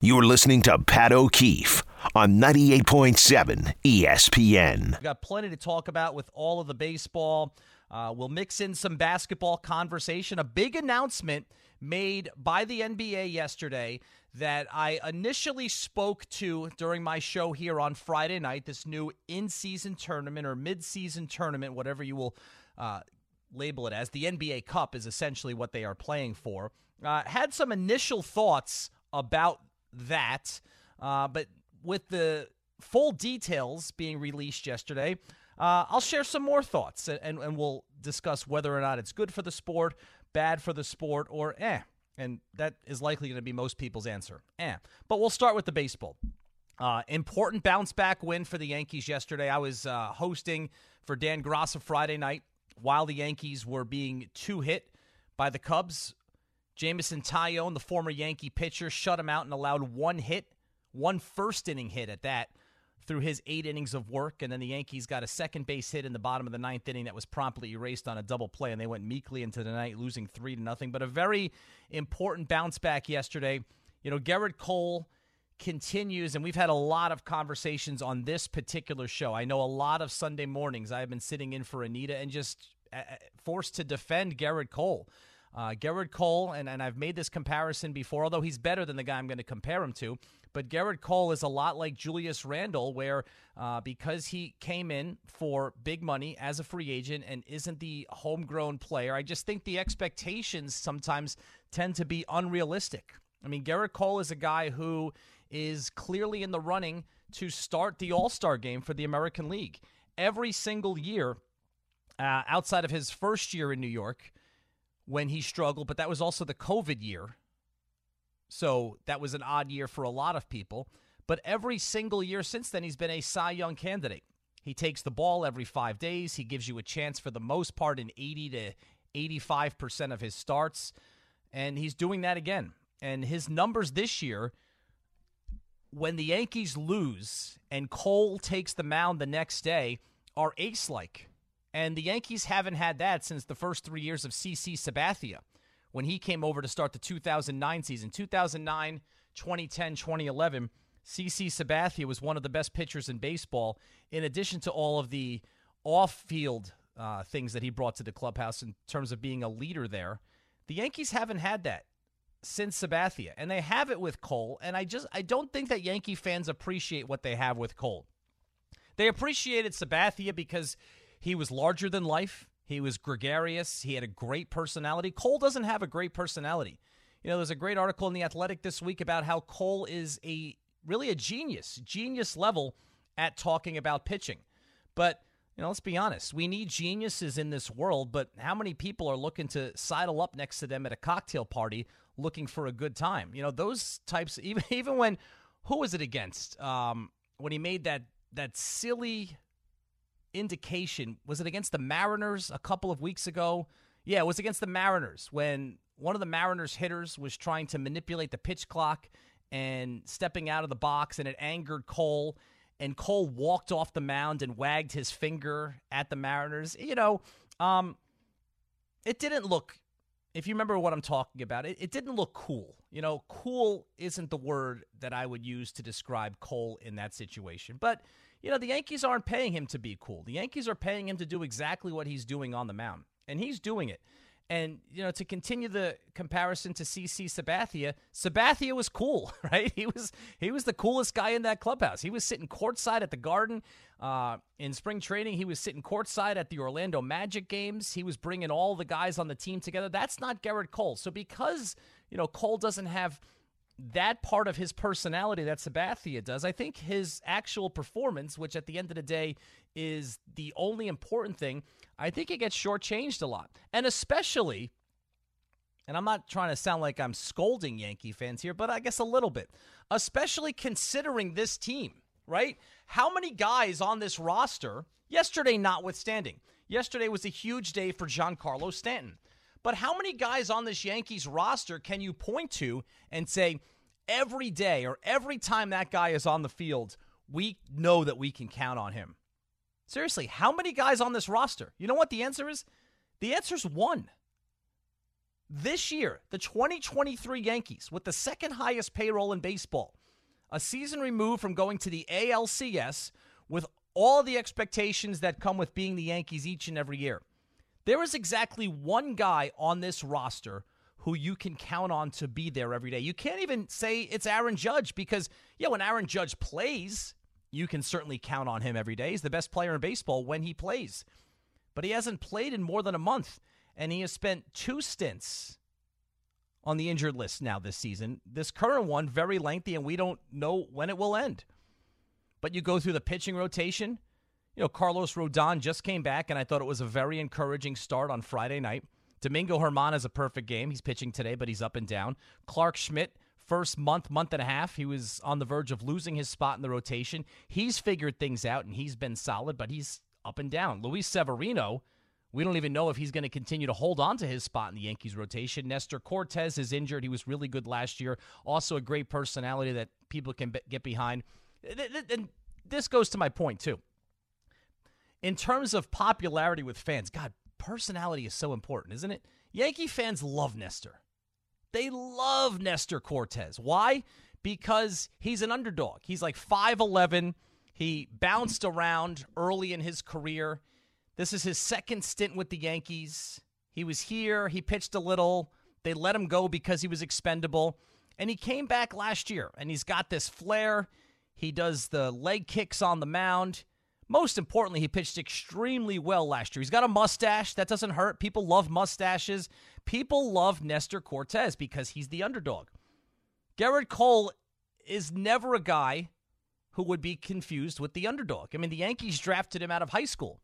You're listening to Pat O'Keefe on 98.7 ESPN. We've got plenty to talk about with all of the baseball. Uh, we'll mix in some basketball conversation. A big announcement made by the NBA yesterday that I initially spoke to during my show here on Friday night. This new in season tournament or mid season tournament, whatever you will uh, label it as. The NBA Cup is essentially what they are playing for. Uh, had some initial thoughts about that. Uh, but with the full details being released yesterday, uh, I'll share some more thoughts and, and we'll discuss whether or not it's good for the sport, bad for the sport, or eh. And that is likely going to be most people's answer. Eh. But we'll start with the baseball. Uh, important bounce back win for the Yankees yesterday. I was uh, hosting for Dan Graca Friday night while the Yankees were being two hit by the Cubs Jameson Taillon, the former Yankee pitcher, shut him out and allowed one hit, one first inning hit at that, through his eight innings of work. And then the Yankees got a second base hit in the bottom of the ninth inning that was promptly erased on a double play, and they went meekly into the night, losing three to nothing. But a very important bounce back yesterday. You know, Gerrit Cole continues, and we've had a lot of conversations on this particular show. I know a lot of Sunday mornings I have been sitting in for Anita and just uh, uh, forced to defend Gerrit Cole. Uh, Gerrit Cole, and, and I've made this comparison before, although he's better than the guy I'm going to compare him to. But Gerrit Cole is a lot like Julius Randle, where uh, because he came in for big money as a free agent and isn't the homegrown player, I just think the expectations sometimes tend to be unrealistic. I mean, Gerrit Cole is a guy who is clearly in the running to start the All Star game for the American League. Every single year, uh, outside of his first year in New York, when he struggled, but that was also the COVID year. So that was an odd year for a lot of people. But every single year since then, he's been a Cy Young candidate. He takes the ball every five days. He gives you a chance for the most part in 80 to 85% of his starts. And he's doing that again. And his numbers this year, when the Yankees lose and Cole takes the mound the next day, are ace like. And the Yankees haven't had that since the first three years of CC Sabathia when he came over to start the 2009 season. 2009, 2010, 2011, CC Sabathia was one of the best pitchers in baseball, in addition to all of the off field uh, things that he brought to the clubhouse in terms of being a leader there. The Yankees haven't had that since Sabathia, and they have it with Cole. And I just I don't think that Yankee fans appreciate what they have with Cole. They appreciated Sabathia because he was larger than life. He was gregarious. He had a great personality. Cole doesn't have a great personality. You know, there's a great article in The Athletic this week about how Cole is a really a genius, genius level at talking about pitching. But, you know, let's be honest. We need geniuses in this world, but how many people are looking to sidle up next to them at a cocktail party looking for a good time? You know, those types even even when who was it against? Um, when he made that that silly indication. Was it against the Mariners a couple of weeks ago? Yeah, it was against the Mariners when one of the Mariners hitters was trying to manipulate the pitch clock and stepping out of the box, and it angered Cole. And Cole walked off the mound and wagged his finger at the Mariners. You know, um, it didn't look. If you remember what I'm talking about, it, it didn't look cool. You know, cool isn't the word that I would use to describe Cole in that situation. But you know, the Yankees aren't paying him to be cool. The Yankees are paying him to do exactly what he's doing on the mound, and he's doing it. And you know, to continue the comparison to CC Sabathia, Sabathia was cool, right? He was he was the coolest guy in that clubhouse. He was sitting courtside at the Garden uh, in spring training. He was sitting courtside at the Orlando Magic games. He was bringing all the guys on the team together. That's not Gerrit Cole. So because you know Cole doesn't have that part of his personality that Sabathia does. I think his actual performance, which at the end of the day is the only important thing, I think it gets shortchanged a lot. And especially, and I'm not trying to sound like I'm scolding Yankee fans here, but I guess a little bit, especially considering this team, right? How many guys on this roster, yesterday notwithstanding, yesterday was a huge day for Giancarlo Stanton. But how many guys on this Yankees roster can you point to and say, every day or every time that guy is on the field, we know that we can count on him? Seriously, how many guys on this roster? You know what the answer is? The answer is one. This year, the 2023 Yankees, with the second highest payroll in baseball, a season removed from going to the ALCS with all the expectations that come with being the Yankees each and every year. There is exactly one guy on this roster who you can count on to be there every day. You can't even say it's Aaron Judge because, yeah, when Aaron Judge plays, you can certainly count on him every day. He's the best player in baseball when he plays. But he hasn't played in more than a month, and he has spent two stints on the injured list now this season. This current one, very lengthy, and we don't know when it will end. But you go through the pitching rotation. You know, Carlos Rodon just came back, and I thought it was a very encouraging start on Friday night. Domingo Germán is a perfect game. He's pitching today, but he's up and down. Clarke Schmidt, first month, month and a half, he was on the verge of losing his spot in the rotation. He's figured things out, and he's been solid, but he's up and down. Luis Severino, we don't even know if he's going to continue to hold on to his spot in the Yankees rotation. Nestor Cortes is injured. He was really good last year. Also, a great personality that people can get behind. And this goes to my point, too. In terms of popularity with fans, God, personality is so important, isn't it? Yankee fans love Nestor. They love Nestor Cortes. Why? Because he's an underdog. He's like 5'11. He bounced around early in his career. This is his second stint with the Yankees. He was here, he pitched a little. They let him go because he was expendable. And he came back last year and he's got this flair. He does the leg kicks on the mound. Most importantly, he pitched extremely well last year. He's got a mustache. That doesn't hurt. People love mustaches. People love Nestor Cortes because he's the underdog. Gerrit Cole is never a guy who would be confused with the underdog. I mean, the Yankees drafted him out of high school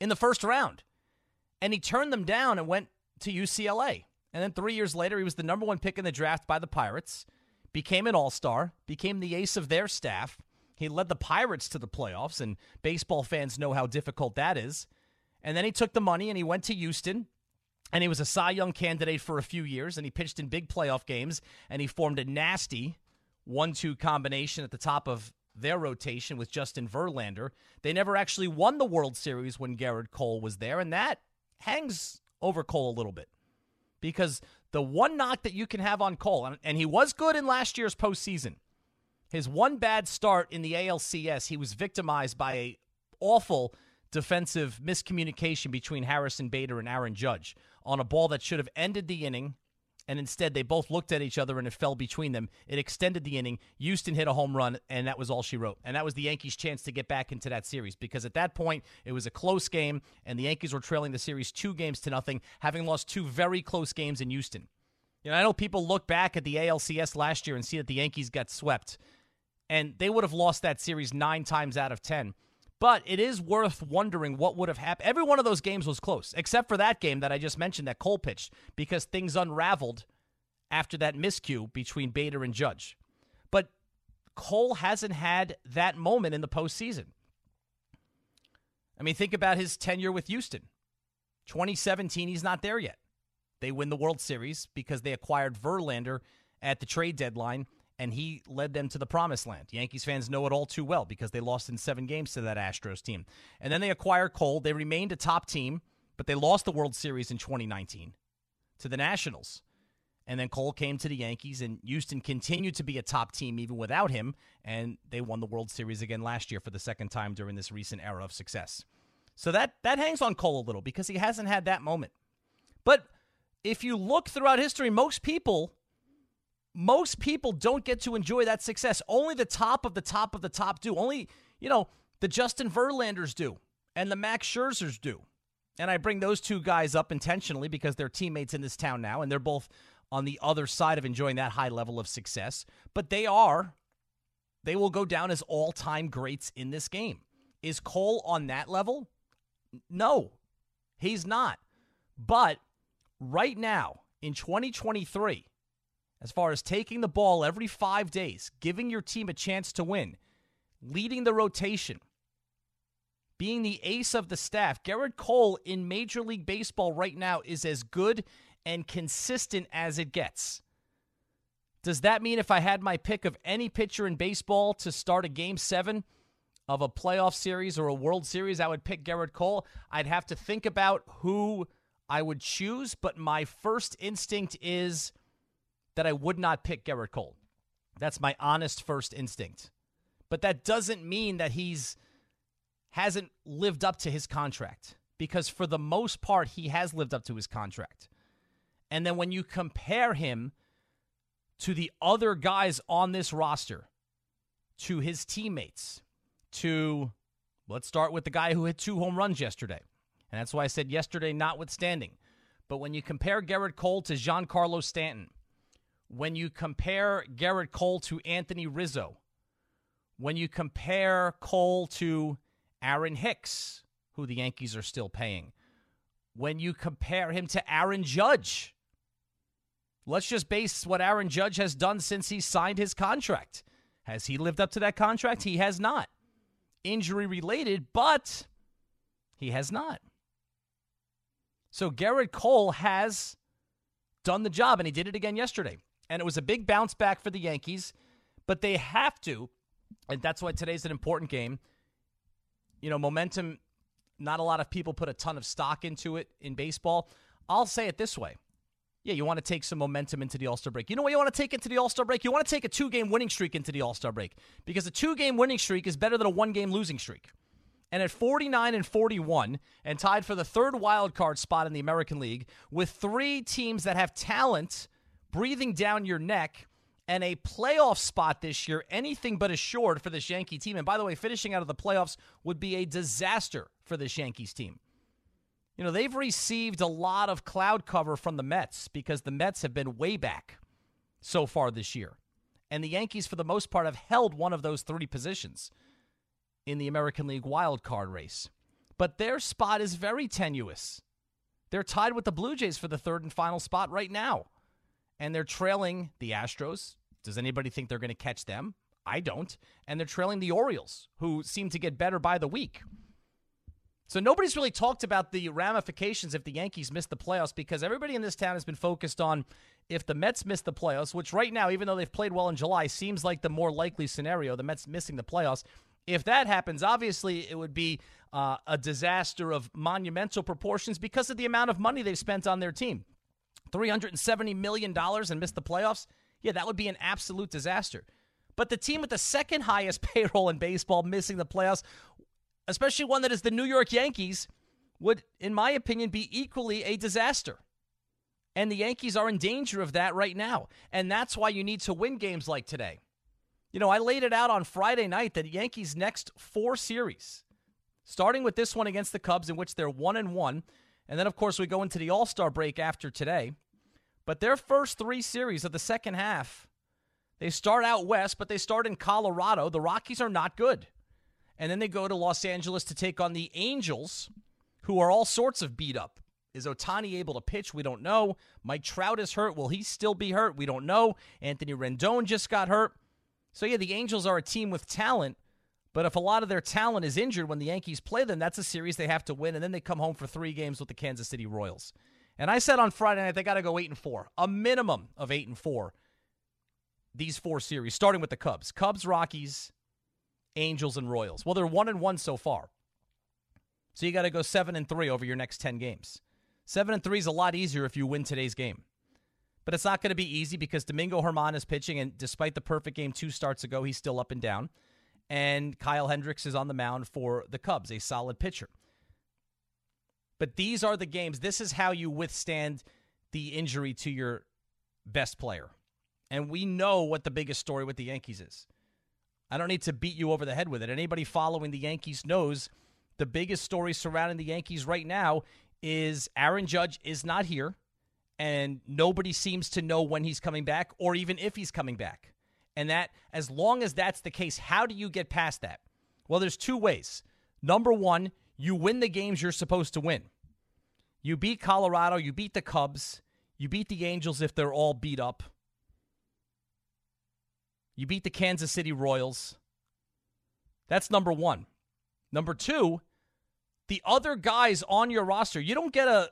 in the first round, and he turned them down and went to UCLA. And then three years later, he was the number one pick in the draft by the Pirates, became an all star, became the ace of their staff he led the Pirates to the playoffs, and baseball fans know how difficult that is. And then he took the money and he went to Houston, and he was a Cy Young candidate for a few years, and he pitched in big playoff games, and he formed a nasty one two combination at the top of their rotation with Justin Verlander. They never actually won the World Series when Gerrit Cole was there, and that hangs over Cole a little bit. Because the one knock that you can have on Cole, and he was good in last year's postseason, his one bad start in the ALCS, he was victimized by a awful defensive miscommunication between Harrison Bader and Aaron Judge on a ball that should have ended the inning. And instead, they both looked at each other and it fell between them. It extended the inning. Houston hit a home run, and that was all she wrote. And that was the Yankees' chance to get back into that series because at that point, it was a close game, and the Yankees were trailing the series two games to nothing, having lost two very close games in Houston. You know, I know people look back at the ALCS last year and see that the Yankees got swept and they would have lost that series nine times out of 10. But it is worth wondering what would have happened. Every one of those games was close, except for that game that I just mentioned that Cole pitched, because things unraveled after that miscue between Bader and Judge. But Cole hasn't had that moment in the postseason. I mean, think about his tenure with Houston. 2017, he's not there yet. They win the World Series because they acquired Verlander at the trade deadline and he led them to the promised land. Yankees fans know it all too well because they lost in seven games to that Astros team. And then they acquired Cole. They remained a top team, but they lost the World Series in 2019 to the Nationals. And then Cole came to the Yankees, and Houston continued to be a top team even without him. And they won the World Series again last year for the second time during this recent era of success. So that, that hangs on Cole a little because he hasn't had that moment. But if you look throughout history, most people most people don't get to enjoy that success. Only the top of the top of the top do. Only, you know, the Justin Verlanders do and the Max Scherzers do. And I bring those two guys up intentionally because they're teammates in this town now and they're both on the other side of enjoying that high level of success. But they are, they will go down as all time greats in this game. Is Cole on that level? No, he's not. But right now in 2023, as far as taking the ball every five days, giving your team a chance to win, leading the rotation, being the ace of the staff. Gerrit Cole in Major League Baseball right now is as good and consistent as it gets. Does that mean if I had my pick of any pitcher in baseball to start a game seven of a playoff series or a World Series, I would pick Gerrit Cole? I'd have to think about who I would choose, but my first instinct is that I would not pick Gerrit Cole. That's my honest first instinct. But that doesn't mean that he's hasn't lived up to his contract because for the most part he has lived up to his contract. And then when you compare him to the other guys on this roster, to his teammates, to let's start with the guy who hit two home runs yesterday. And that's why I said yesterday notwithstanding. But when you compare Gerrit Cole to Giancarlo Stanton, when you compare Gerrit Cole to Anthony Rizzo, when you compare Cole to Aaron Hicks, who the Yankees are still paying, when you compare him to Aaron Judge, let's just base what Aaron Judge has done since he signed his contract. Has he lived up to that contract? He has not. Injury related, but he has not. So Gerrit Cole has done the job, and he did it again yesterday and it was a big bounce back for the Yankees, but they have to, and that's why today's an important game. You know, momentum, not a lot of people put a ton of stock into it in baseball. I'll say it this way. Yeah, you want to take some momentum into the All Star break. You know what you want to take into the All Star break? You want to take a two game winning streak into the All Star break because a two game winning streak is better than a one game losing streak. And at 49 and 41, and tied for the third wild card spot in the American League, with three teams that have talent breathing down your neck, and a playoff spot this year, anything but assured for this Yankee team. And by the way, finishing out of the playoffs would be a disaster for this Yankees team. You know, they've received a lot of cloud cover from the Mets because the Mets have been way back so far this year. And the Yankees, for the most part, have held one of those three positions in the American League wild card race. But their spot is very tenuous. They're tied with the Blue Jays for the third and final spot right now and they're trailing the Astros. Does anybody think they're going to catch them? I don't. And they're trailing the Orioles, who seem to get better by the week. So nobody's really talked about the ramifications if the Yankees miss the playoffs because everybody in this town has been focused on if the Mets miss the playoffs, which right now, even though they've played well in July, seems like the more likely scenario, the Mets missing the playoffs. If that happens, obviously it would be uh, a disaster of monumental proportions because of the amount of money they've spent on their team. $370 million and miss the playoffs, yeah, that would be an absolute disaster. But the team with the second highest payroll in baseball missing the playoffs, especially one that is the New York Yankees, would, in my opinion, be equally a disaster. And the Yankees are in danger of that right now. And that's why you need to win games like today. You know, I laid it out on Friday night that Yankees' next four series, starting with this one against the Cubs, in which they're one and one, and then, of course, we go into the All Star break after today. But their first three series of the second half, they start out west, but they start in Colorado. The Rockies are not good. And then they go to Los Angeles to take on the Angels, who are all sorts of beat up. Is Ohtani able to pitch? We don't know. Mike Trout is hurt. Will he still be hurt? We don't know. Anthony Rendon just got hurt. So, yeah, the Angels are a team with talent, but if a lot of their talent is injured when the Yankees play them, that's a series they have to win, and then they come home for three games with the Kansas City Royals. And I said on Friday night they got to go eight and four, a minimum of eight and four. These four series, starting with the Cubs, Cubs, Rockies, Angels, and Royals. Well, they're one and one so far, so you got to go seven and three over your next ten games. Seven and three is a lot easier if you win today's game. But it's not going to be easy because Domingo Germán is pitching, and despite the perfect game two starts ago, he's still up and down and Kyle Hendricks is on the mound for the Cubs, a solid pitcher. But these are the games. This is how you withstand the injury to your best player. And we know what the biggest story with the Yankees is. I don't need to beat you over the head with it. Anybody following the Yankees knows the biggest story surrounding the Yankees right now is Aaron Judge is not here, and nobody seems to know when he's coming back or even if he's coming back. And that, as long as that's the case, how do you get past that? Well, there's two ways. Number one, you win the games you're supposed to win. You beat Colorado, you beat the Cubs, you beat the Angels if they're all beat up. You beat the Kansas City Royals. That's number one. Number two, the other guys on your roster, you don't get a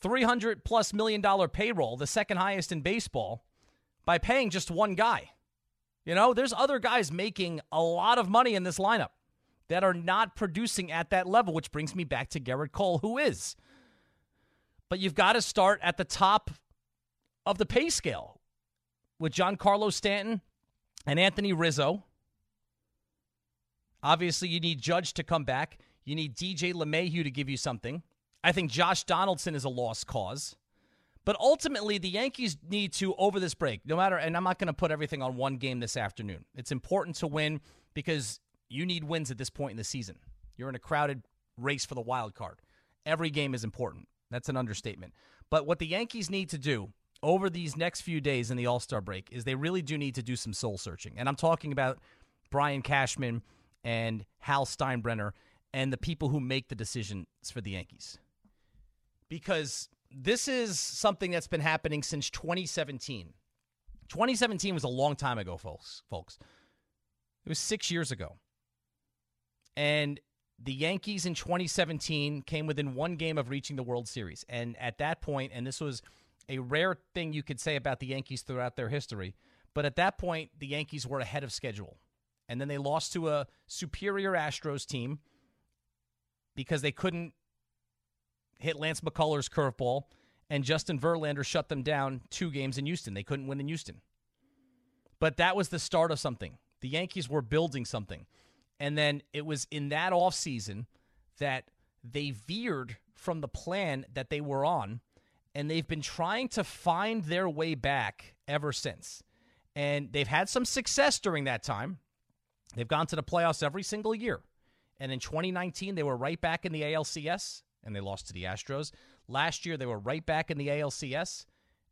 300 plus million dollar payroll, the second highest in baseball, by paying just one guy. You know, there's other guys making a lot of money in this lineup that are not producing at that level, which brings me back to Gerrit Cole, who is But you've got to start at the top of the pay scale with Giancarlo Stanton and Anthony Rizzo. Obviously, you need Judge to come back. You need DJ LeMahieu to give you something. I think Josh Donaldson is a lost cause. But ultimately, the Yankees need to, over this break, no matter, and I'm not going to put everything on one game this afternoon. It's important to win because you need wins at this point in the season. You're in a crowded race for the wild card. Every game is important. That's an understatement. But what the Yankees need to do over these next few days in the All Star break is they really do need to do some soul searching. And I'm talking about Brian Cashman and Hal Steinbrenner and the people who make the decisions for the Yankees. Because this is something that's been happening since 2017. 2017 was a long time ago, folks. Folks, it was six years ago, and the Yankees in 2017 came within one game of reaching the World Series. And at that point, and this was a rare thing you could say about the Yankees throughout their history, but at that point, the Yankees were ahead of schedule. And then they lost to a superior Astros team because they couldn't hit Lance McCullers' curveball, and Justin Verlander shut them down two games in Houston. They couldn't win in Houston. But that was the start of something. The Yankees were building something. And then it was in that offseason that they veered from the plan that they were on, and they've been trying to find their way back ever since. And they've had some success during that time. They've gone to the playoffs every single year. And in 2019, they were right back in the ALCS and they lost to the Astros. Last year, they were right back in the ALCS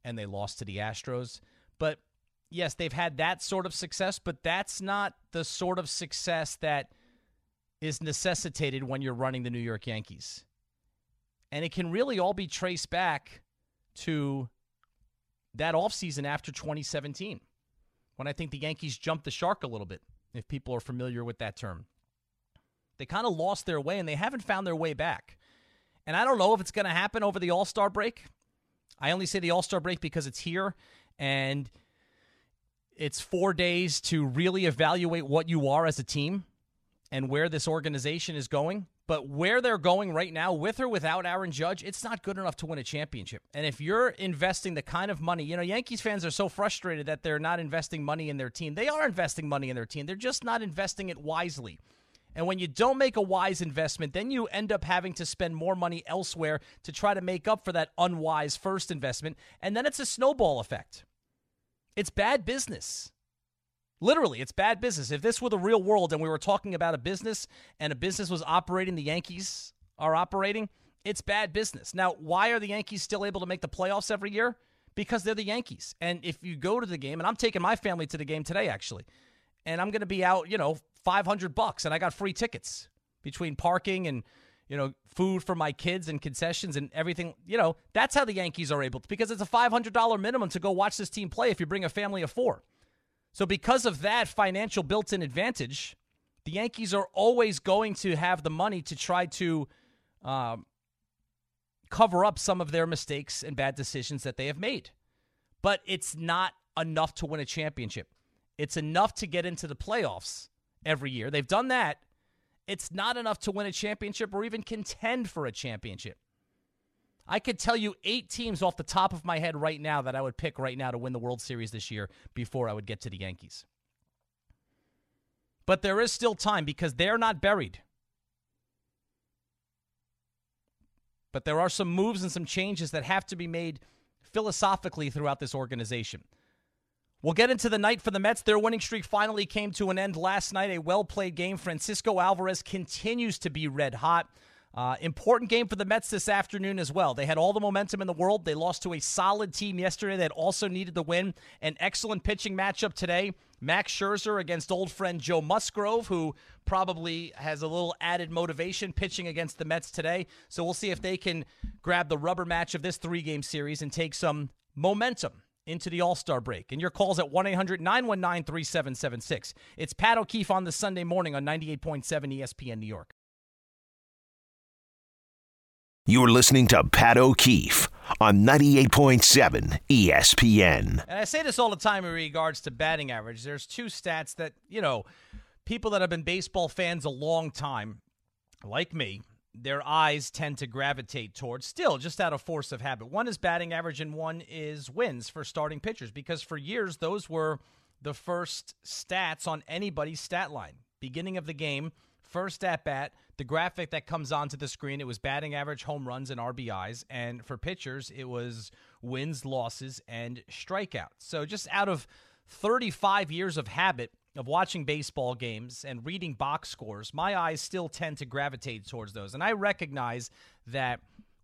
and they lost to the Astros. But yes, they've had that sort of success, but that's not the sort of success that is necessitated when you're running the New York Yankees. And it can really all be traced back to that offseason after 2017, when I think the Yankees jumped the shark a little bit, if people are familiar with that term. They kind of lost their way and they haven't found their way back. And I don't know if it's going to happen over the All Star break. I only say the All Star break because it's here and it's four days to really evaluate what you are as a team and where this organization is going. But where they're going right now, with or without Aaron Judge, it's not good enough to win a championship. And if you're investing the kind of money, you know, Yankees fans are so frustrated that they're not investing money in their team. They are investing money in their team, they're just not investing it wisely. And when you don't make a wise investment, then you end up having to spend more money elsewhere to try to make up for that unwise first investment. And then it's a snowball effect. It's bad business. Literally, it's bad business. If this were the real world and we were talking about a business and a business was operating, the Yankees are operating, it's bad business. Now, why are the Yankees still able to make the playoffs every year? Because they're the Yankees. And if you go to the game, and I'm taking my family to the game today, actually, and I'm going to be out, you know, 500 bucks and I got free tickets between parking and you know food for my kids and concessions and everything. You know that's how the Yankees are able to because it's a $500 minimum to go watch this team play if you bring a family of 4 so because of that financial built-in advantage the Yankees are always going to have the money to try to um, cover up some of their mistakes and bad decisions that they have made. But it's not enough to win a championship. It's enough to get into the playoffs every year. They've done that. It's not enough to win a championship or even contend for a championship. I could tell you eight teams off the top of my head right now that I would pick right now to win the World Series this year before I would get to the Yankees. But there is still time because they're not buried. But there are some moves and some changes that have to be made philosophically throughout this organization. We'll get into the night for the Mets. Their winning streak finally came to an end last night. A well played game. Francisco Alvarez continues to be red hot. Uh, important game for the Mets this afternoon as well. They had all the momentum in the world. They lost to a solid team yesterday that also needed the win. An excellent pitching matchup today. Max Scherzer against old friend Joe Musgrove, who probably has a little added motivation pitching against the Mets today. So we'll see if they can grab the rubber match of this three game series and take some momentum into the All Star break. And your calls at 1 800 919 3776. It's Pat O'Keefe on the Sunday morning on 98.7 ESPN New York. You're listening to Pat O'Keefe on 98.7 ESPN. And I say this all the time in regards to batting average. There's two stats that, you know, people that have been baseball fans a long time, like me, their eyes tend to gravitate towards still just out of force of habit. One is batting average and one is wins for starting pitchers because for years those were the first stats on anybody's stat line. Beginning of the game, first at bat, the graphic that comes onto the screen, it was batting average, home runs, and RBIs. And for pitchers, it was wins, losses, and strikeouts. So just out of 35 years of habit of watching baseball games and reading box scores, my eyes still tend to gravitate towards those. And I recognize that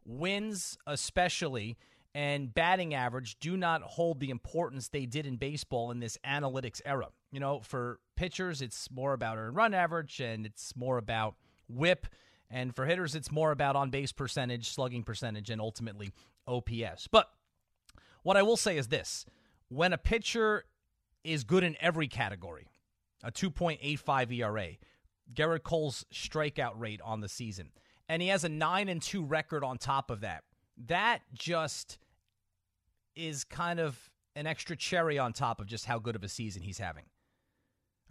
wins, especially, and batting average do not hold the importance they did in baseball in this analytics era. You know, for pitchers, it's more about earned run average and it's more about whip. And for hitters, it's more about on base percentage, slugging percentage, and ultimately OPS. But what I will say is this when a pitcher is good in every category, a 2.85 ERA, Gerrit Cole's strikeout rate on the season, and he has a 9 and 2 record on top of that. That just is kind of an extra cherry on top of just how good of a season he's having.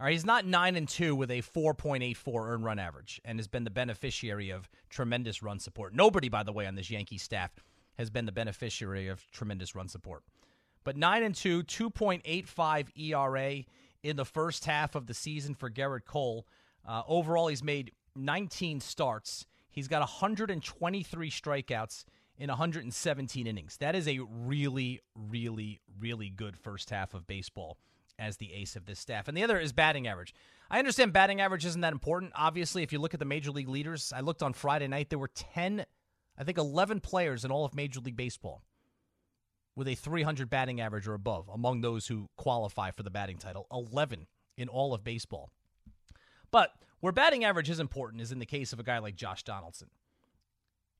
All right, he's not 9 and 2 with a 4.84 earned run average and has been the beneficiary of tremendous run support. Nobody by the way on this Yankee staff has been the beneficiary of tremendous run support. But 9 and 2, 2.85 ERA in the first half of the season for Gerrit Cole. Uh, overall, he's made 19 starts. He's got 123 strikeouts in 117 innings. That is a really, really, really good first half of baseball as the ace of this staff. And the other is batting average. I understand batting average isn't that important. Obviously, if you look at the major league leaders, I looked on Friday night, there were 10, I think 11 players in all of Major League Baseball with a 300 batting average or above among those who qualify for the batting title. 11 in all of baseball. But where batting average is important is in the case of a guy like Josh Donaldson.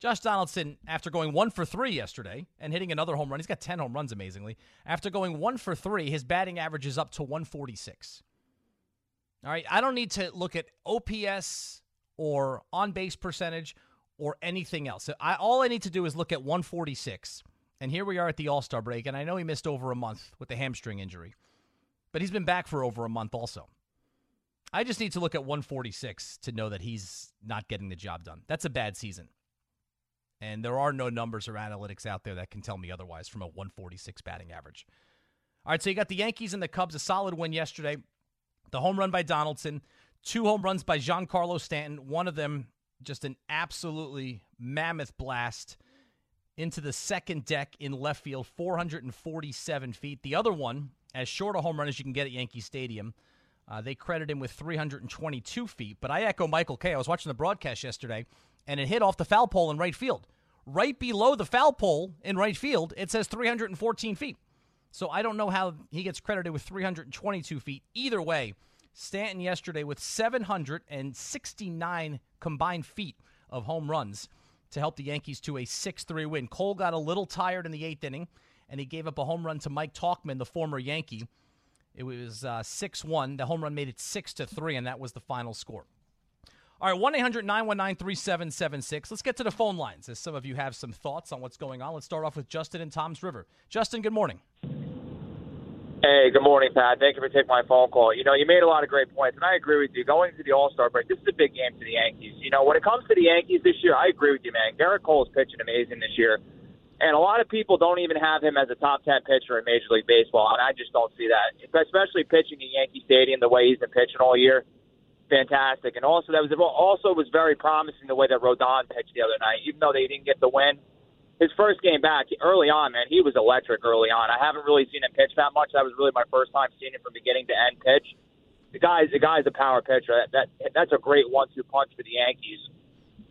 Josh Donaldson, after going one for three yesterday and hitting another home run, he's got 10 home runs amazingly. After going one for three, his batting average is up to 146. All right, I don't need to look at OPS or on base percentage or anything else. I, all I need to do is look at 146. And here we are at the All Star break, and I know he missed over a month with the hamstring injury, but he's been back for over a month also. I just need to look at 146 to know that he's not getting the job done. That's a bad season. And there are no numbers or analytics out there that can tell me otherwise from a 146 batting average. All right, so you got the Yankees and the Cubs, a solid win yesterday. The home run by Donaldson, two home runs by Giancarlo Stanton, one of them just an absolutely mammoth blast into the second deck in left field, 447 feet. The other one, as short a home run as you can get at Yankee Stadium, uh, they credit him with 322 feet. But I echo Michael Kay. I was watching the broadcast yesterday and it hit off the foul pole in right field. Right below the foul pole in right field, it says 314 feet. So I don't know how he gets credited with 322 feet. Either way, Stanton yesterday with 769 combined feet of home runs to help the Yankees to a 6 3 win. Cole got a little tired in the eighth inning, and he gave up a home run to Mike Tauchman, the former Yankee. It was uh, 6 uh, 1. The home run made it 6 to 3, and that was the final score. All right, 1 800 919 3776. Let's get to the phone lines as some of you have some thoughts on what's going on. Let's start off with Justin in Toms River. Justin, good morning. Hey, good morning, Pat. Thank you for taking my phone call. You know, you made a lot of great points, and I agree with you. Going to the All Star break, this is a big game for the Yankees. You know, when it comes to the Yankees this year, I agree with you, man. Cole is pitching amazing this year. And a lot of people don't even have him as a top 10 pitcher in Major League Baseball, and I just don't see that. Especially pitching in Yankee Stadium the way he's been pitching all year fantastic. And also that was also was very promising the way that Rodon pitched the other night, even though they didn't get the win. His first game back early on, man, he was electric early on. I haven't really seen him pitch that much. That was really my first time seeing him from beginning to end pitch. The guy's the guy's a power pitcher. That, that that's a great one-two punch for the Yankees.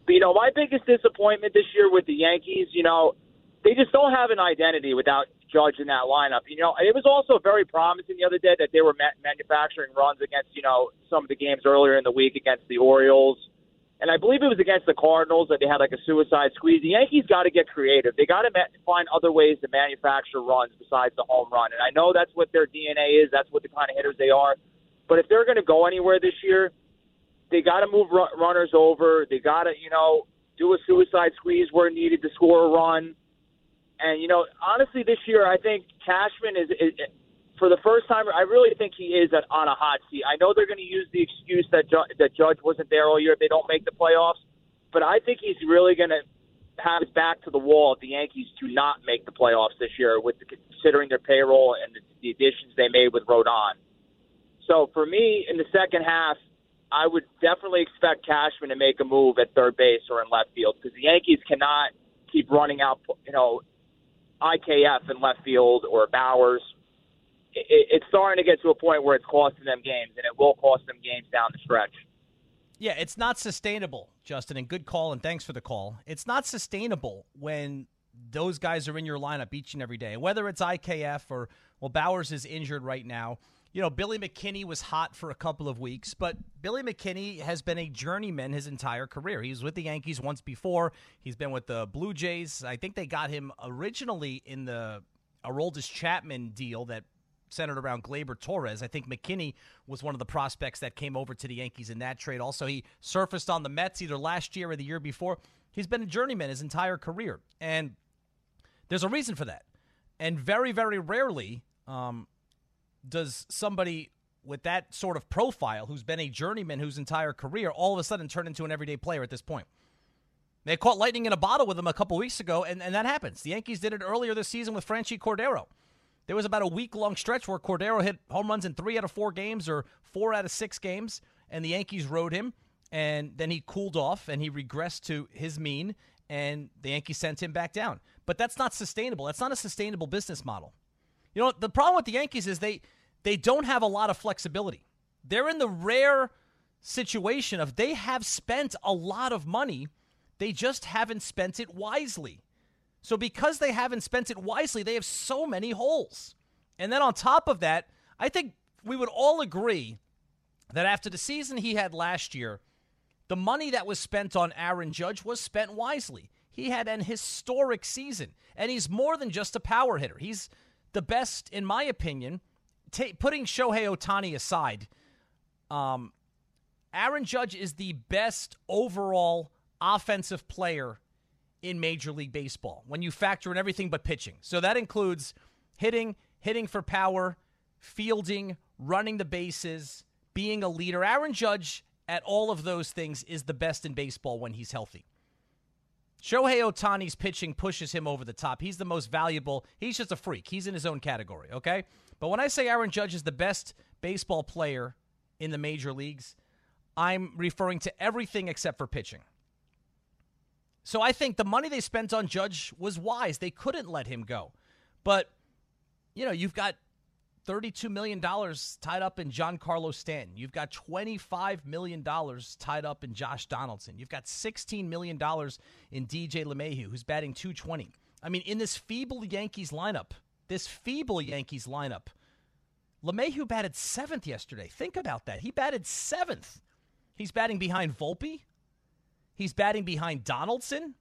But you know, my biggest disappointment this year with the Yankees, you know, they just don't have an identity without Judge in that lineup. You know, it was also very promising the other day that they were ma- manufacturing runs against, you know, some of the games earlier in the week against the Orioles. And I believe it was against the Cardinals that they had like a suicide squeeze. The Yankees got to get creative. They got to ma- find other ways to manufacture runs besides the home run. And I know that's what their DNA is. That's what the kind of hitters they are. But if they're going to go anywhere this year, they got to move ru- runners over. They got to, you know, do a suicide squeeze where needed to score a run. And you know, honestly, this year I think Cashman is, is for the first time. I really think he is on a hot seat. I know they're going to use the excuse that Ju- that Judge wasn't there all year if they don't make the playoffs. but I think he's really going to have his back to the wall if the Yankees do not make the playoffs this year, with the, considering their payroll and the, the additions they made with Rodon. So for me, in the second half, I would definitely expect Cashman to make a move at third base or in left field because the Yankees cannot keep running out, you know, IKF in left field or Bauers. It, it's starting to get to a point where it's costing them games, and it will cost them games down the stretch. Yeah, it's not sustainable, Justin, and good call, and thanks for the call. It's not sustainable when those guys are in your lineup each and every day, whether it's IKF or, well, Bauers is injured right now. You know, Billy McKinney was hot for a couple of weeks, but Billy McKinney has been a journeyman his entire career. He was with the Yankees once before. He's been with the Blue Jays. I think they got him originally in the Aroldis Chapman deal that centered around Gleyber Torres. I think McKinney was one of the prospects that came over to the Yankees in that trade. Also, he surfaced on the Mets either last year or the year before. He's been a journeyman his entire career, and there's a reason for that. And very, very rarely um, does somebody with that sort of profile, who's been a journeyman whose entire career, all of a sudden turn into an everyday player at this point. They caught lightning in a bottle with him a couple weeks ago, and, and that happens. The Yankees did it earlier this season with Franchy Cordero. There was about a week long stretch where Cordero hit home runs in three out of four games or four out of six games, and the Yankees rode him. And then he cooled off and he regressed to his mean, and the Yankees sent him back down. But that's not sustainable. That's not a sustainable business model. You know, the problem with the Yankees is they they don't have a lot of flexibility. They're in the rare situation of they have spent a lot of money, they just haven't spent it wisely. So because they haven't spent it wisely, they have so many holes. And then on top of that, I think we would all agree that after the season he had last year, the money that was spent on Aaron Judge was spent wisely. He had an historic season, and he's more than just a power hitter. He's the best, in my opinion, t- putting Shohei Ohtani aside. Um, Aaron Judge is the best overall offensive player in Major League Baseball when you factor in everything but pitching. So that includes hitting, hitting for power, fielding, running the bases, being a leader. Aaron Judge at all of those things is the best in baseball when he's healthy. Shohei Ohtani's pitching pushes him over the top. He's the most valuable. He's just a freak. He's in his own category, okay? But when I say Aaron Judge is the best baseball player in the major leagues, I'm referring to everything except for pitching. So I think the money they spent on Judge was wise. They couldn't let him go. But, you know, you've got $32 million tied up in Giancarlo Stanton. You've got $25 million tied up in Josh Donaldson. You've got $16 million in DJ LeMahieu, who's batting 220. I mean, in this feeble Yankees lineup, this feeble Yankees lineup, LeMahieu batted seventh yesterday. Think about that. He batted seventh. He's batting behind Volpe. He's batting behind Donaldson.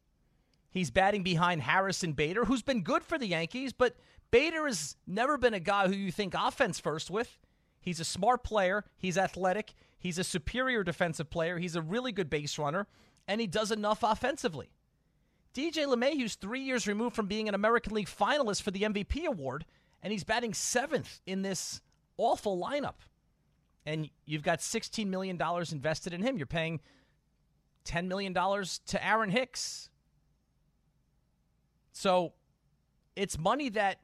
He's batting behind Harrison Bader, who's been good for the Yankees, but Bader has never been a guy who you think offense first with. He's a smart player. He's athletic. He's a superior defensive player. He's a really good base runner, and he does enough offensively. DJ LeMahieu's three years removed from being an American League finalist for the MVP award, and he's batting seventh in this awful lineup. And you've got $16 million invested in him. You're paying $10 million to Aaron Hicks. So it's money that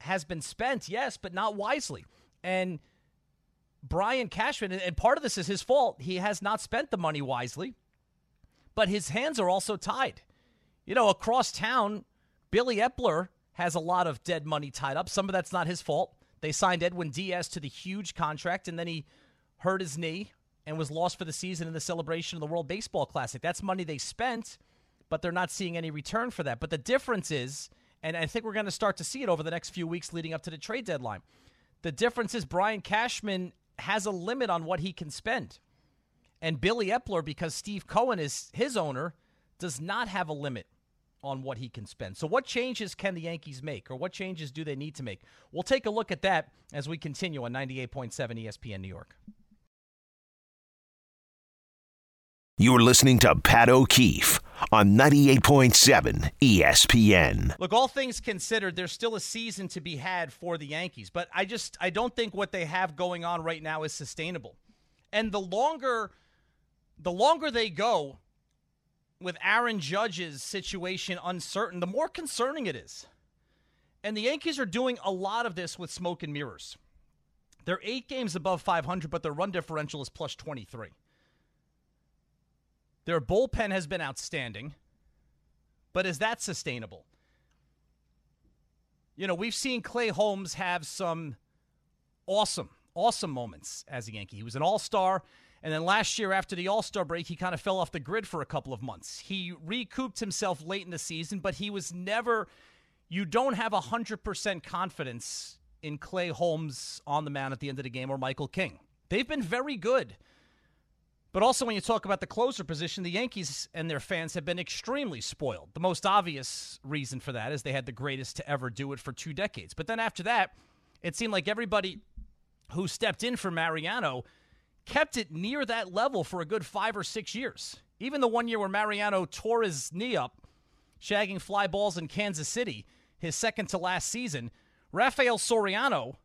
has been spent, yes, but not wisely. And Brian Cashman, and part of this is his fault. He has not spent the money wisely, but his hands are also tied. You know, across town, Billy Eppler has a lot of dead money tied up. Some of that's not his fault. They signed Edwin Diaz to the huge contract, and then he hurt his knee and was lost for the season in the celebration of the World Baseball Classic. That's money they spent, but they're not seeing any return for that. But the difference is, and I think we're going to start to see it over the next few weeks leading up to the trade deadline. The difference is Brian Cashman has a limit on what he can spend. And Billy Eppler, because Steve Cohen is his owner, does not have a limit on what he can spend. So, what changes can the Yankees make, or what changes do they need to make? We'll take a look at that as we continue on 98.7 ESPN New York. You're listening to Pat O'Keefe on 98.7 ESPN. Look, all things considered, there's still a season to be had for the Yankees, but I just I don't think what they have going on right now is sustainable. And the longer the longer they go with Aaron Judge's situation uncertain, the more concerning it is. And the Yankees are doing a lot of this with smoke and mirrors. They're eight games above 500, but their run differential is plus 23. Their bullpen has been outstanding, but is that sustainable? You know, we've seen Clay Holmes have some awesome, awesome moments as a Yankee. He was an all star. And then last year, after the All Star break, he kind of fell off the grid for a couple of months. He recouped himself late in the season, but he was never, you don't have 100% confidence in Clay Holmes on the mound at the end of the game or Michael King. They've been very good. But also, when you talk about the closer position, the Yankees and their fans have been extremely spoiled. The most obvious reason for that is they had the greatest to ever do it for two decades. But then after that, it seemed like everybody who stepped in for Mariano kept it near that level for a good five or six years. Even the one year where Mariano tore his knee up, shagging fly balls in Kansas City, his second to last season, Rafael Soriano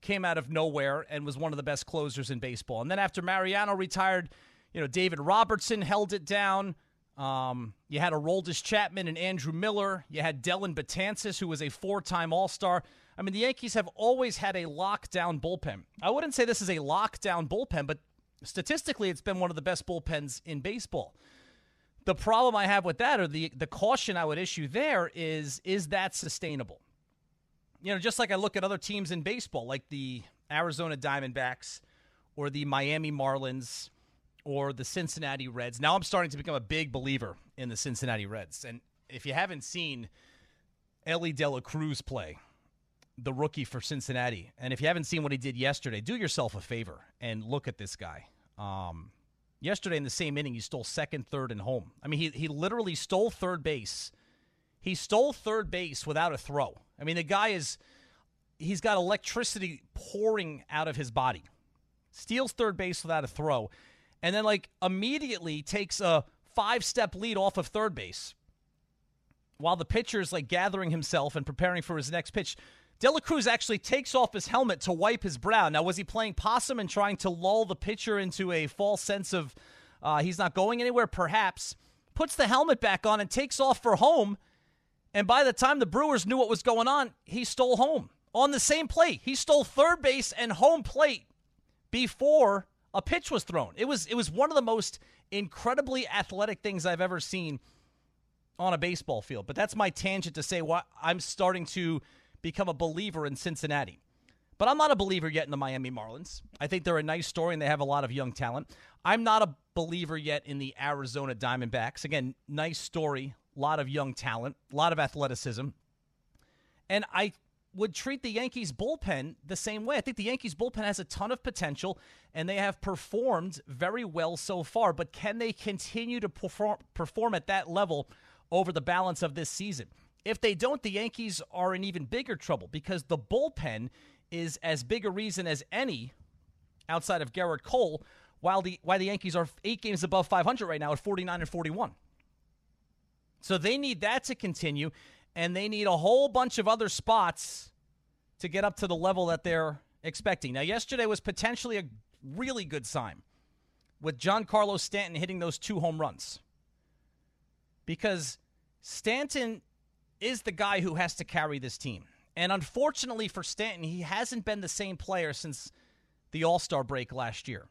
came out of nowhere and was one of the best closers in baseball. And then after Mariano retired, you know, David Robertson held it down. Um, you had Aroldis Chapman and Andrew Miller. You had Dellin Betances, who was a four-time All-Star. I mean, the Yankees have always had a lockdown bullpen. I wouldn't say this is a lockdown bullpen, but statistically, it's been one of the best bullpens in baseball. The problem I have with that, or the the caution I would issue there, is is that sustainable? You know, just like I look at other teams in baseball, like the Arizona Diamondbacks or the Miami Marlins or the Cincinnati Reds. Now I'm starting to become a big believer in the Cincinnati Reds. And if you haven't seen Elly De La Cruz play, the rookie for Cincinnati, and if you haven't seen what he did yesterday, do yourself a favor and look at this guy. Um, yesterday in the same inning, he stole second, third, and home. I mean, he, he literally stole third base. He stole third base without a throw. I mean, the guy is, he's got electricity pouring out of his body. Steals third base without a throw and then like immediately takes a five step lead off of third base while the pitcher is like gathering himself and preparing for his next pitch. De La Cruz actually takes off his helmet to wipe his brow. Now, was he playing possum and trying to lull the pitcher into a false sense of uh, he's not going anywhere? Perhaps. Puts the helmet back on and takes off for home. And by the time the Brewers knew what was going on, he stole home on the same plate. He stole third base and home plate before a pitch was thrown. It was it was one of the most incredibly athletic things I've ever seen on a baseball field. But that's my tangent to say what I'm starting to become a believer in Cincinnati. But I'm not a believer yet in the Miami Marlins. I think they're a nice story and they have a lot of young talent. I'm not a believer yet in the Arizona Diamondbacks. Again, nice story, a lot of young talent, a lot of athleticism. And I would treat the Yankees bullpen the same way. I think the Yankees bullpen has a ton of potential and they have performed very well so far, but can they continue to perform perform at that level over the balance of this season? If they don't, the Yankees are in even bigger trouble because the bullpen is as big a reason as any outside of Gerrit Cole while the why the Yankees are 8 games above 500 right now at 49 and 41. So they need that to continue and they need a whole bunch of other spots to get up to the level that they're expecting. Now, yesterday was potentially a really good sign with Giancarlo Stanton hitting those two home runs because Stanton is the guy who has to carry this team. And unfortunately for Stanton, he hasn't been the same player since the All Star break last year.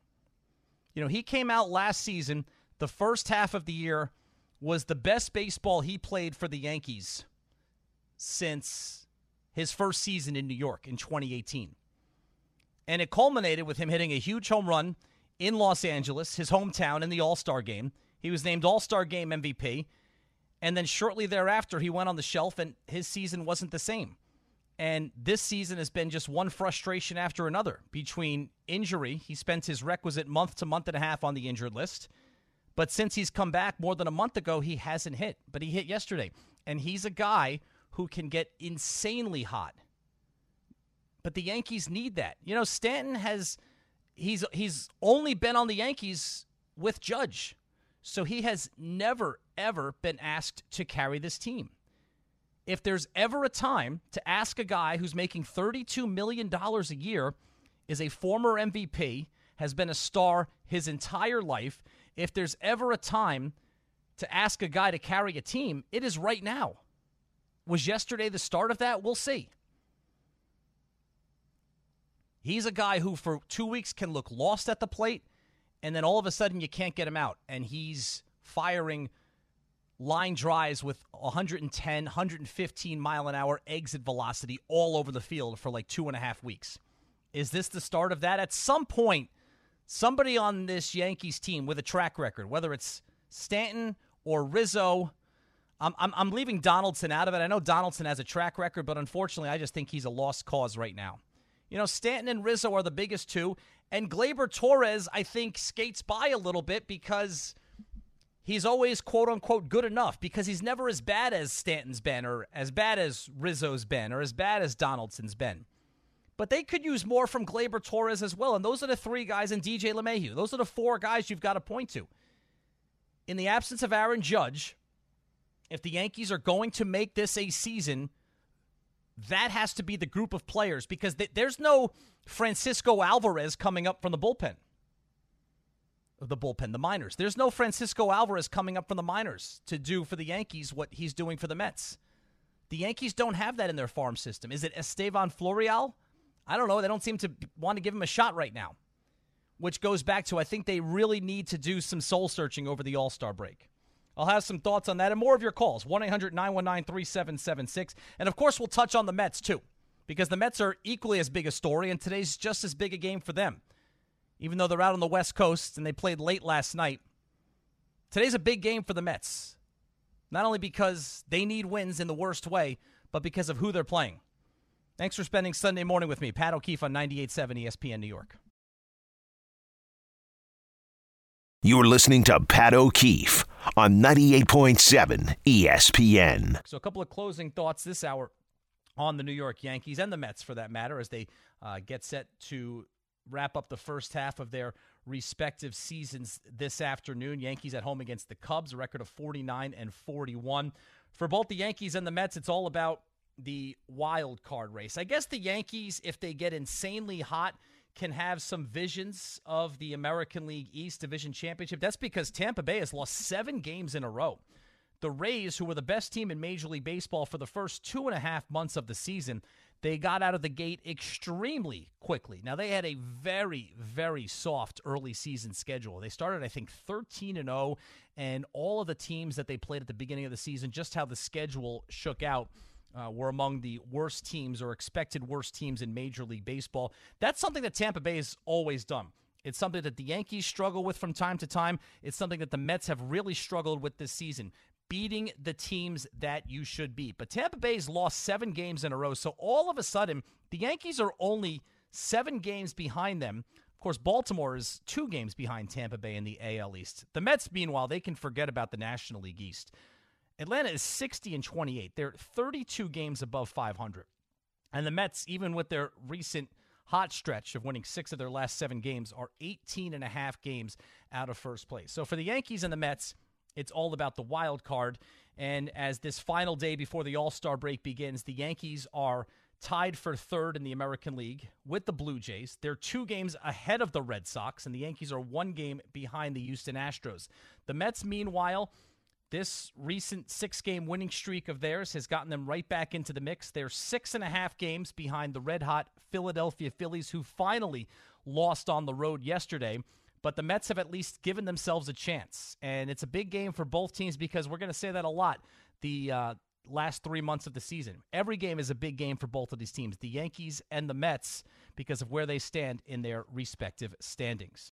You know, he came out last season, the first half of the year was the best baseball he played for the Yankees since his first season in New York in 2018. And it culminated with him hitting a huge home run in Los Angeles, his hometown, in the All Star game. He was named All Star game MVP. And then shortly thereafter, he went on the shelf, and his season wasn't the same. And this season has been just one frustration after another between injury. He spent his requisite month to month and a half on the injured list. But since he's come back more than a month ago, he hasn't hit. But he hit yesterday. And he's a guy who can get insanely hot. But the Yankees need that. You know, Stanton has he's he's only been on the Yankees with Judge. So he has never ever been asked to carry this team. If there's ever a time to ask a guy who's making $32 million a year, is a former MVP, has been a star his entire life, if there's ever a time to ask a guy to carry a team, it is right now. Was yesterday the start of that? We'll see. He's a guy who, for two weeks, can look lost at the plate, and then all of a sudden you can't get him out. And he's firing line drives with 110, 115 mile an hour exit velocity all over the field for like two and a half weeks. Is this the start of that? At some point, somebody on this Yankees team with a track record, whether it's Stanton or Rizzo, I'm, I'm, I'm leaving Donaldson out of it. I know Donaldson has a track record, but unfortunately, I just think he's a lost cause right now. You know, Stanton and Rizzo are the biggest two, and Gleyber Torres, I think, skates by a little bit because he's always quote unquote good enough because he's never as bad as Stanton's been or as bad as Rizzo's been or as bad as Donaldson's been. But they could use more from Gleyber Torres as well. And those are the three guys in DJ LeMahieu. Those are the four guys you've got to point to. In the absence of Aaron Judge, if the Yankees are going to make this a season, that has to be the group of players because th- there's no Francisco Alvarez coming up from the bullpen the bullpen, the minors. There's no Francisco Alvarez coming up from the minors to do for the Yankees what he's doing for the Mets. The Yankees don't have that in their farm system. Is it Estevan Florial? I don't know. They don't seem to want to give him a shot right now, which goes back to I think they really need to do some soul searching over the All Star break. I'll have some thoughts on that and more of your calls 1 800 919 3776. And of course, we'll touch on the Mets too, because the Mets are equally as big a story, and today's just as big a game for them even though they're out on the West Coast and they played late last night. Today's a big game for the Mets, not only because they need wins in the worst way, but because of who they're playing. Thanks for spending Sunday morning with me, Pat O'Keefe on 98.7 ESPN New York. You're listening to Pat O'Keefe on 98.7 ESPN. So, a couple of closing thoughts this hour on the New York Yankees and the Mets, for that matter, as they uh, get set to wrap up the first half of their respective seasons this afternoon. Yankees at home against the Cubs, a record of 49 and 41. For both the Yankees and the Mets, it's all about the wild card race. I guess the Yankees, if they get insanely hot, can have some visions of the American League East Division Championship. That's because Tampa Bay has lost seven games in a row. The Rays, who were the best team in Major League Baseball for the first two and a half months of the season, they got out of the gate extremely quickly. Now they had a very very soft early season schedule. They started I think 13 and 0 and all of the teams that they played at the beginning of the season just how the schedule shook out uh, were among the worst teams or expected worst teams in Major League Baseball. That's something that Tampa Bay has always done. It's something that the Yankees struggle with from time to time. It's something that the Mets have really struggled with this season beating the teams that you should beat. But Tampa Bay's lost seven games in a row. So all of a sudden, the Yankees are only seven games behind them. Of course, Baltimore is two games behind Tampa Bay in the AL East. The Mets, meanwhile, they can forget about the National League East. Atlanta is 60 and 28. They're 32 games above 500. And the Mets, even with their recent hot stretch of winning six of their last seven games, are 18 and a half games out of first place. So for the Yankees and the Mets, it's all about the wild card. And as this final day before the All Star break begins, the Yankees are tied for third in the American League with the Blue Jays. They're two games ahead of the Red Sox, and the Yankees are one game behind the Houston Astros. The Mets, meanwhile, this recent six game winning streak of theirs has gotten them right back into the mix. They're six and a half games behind the red hot Philadelphia Phillies, who finally lost on the road yesterday. But the Mets have at least given themselves a chance. And it's a big game for both teams because we're going to say that a lot the uh, last three months of the season. Every game is a big game for both of these teams, the Yankees and the Mets, because of where they stand in their respective standings.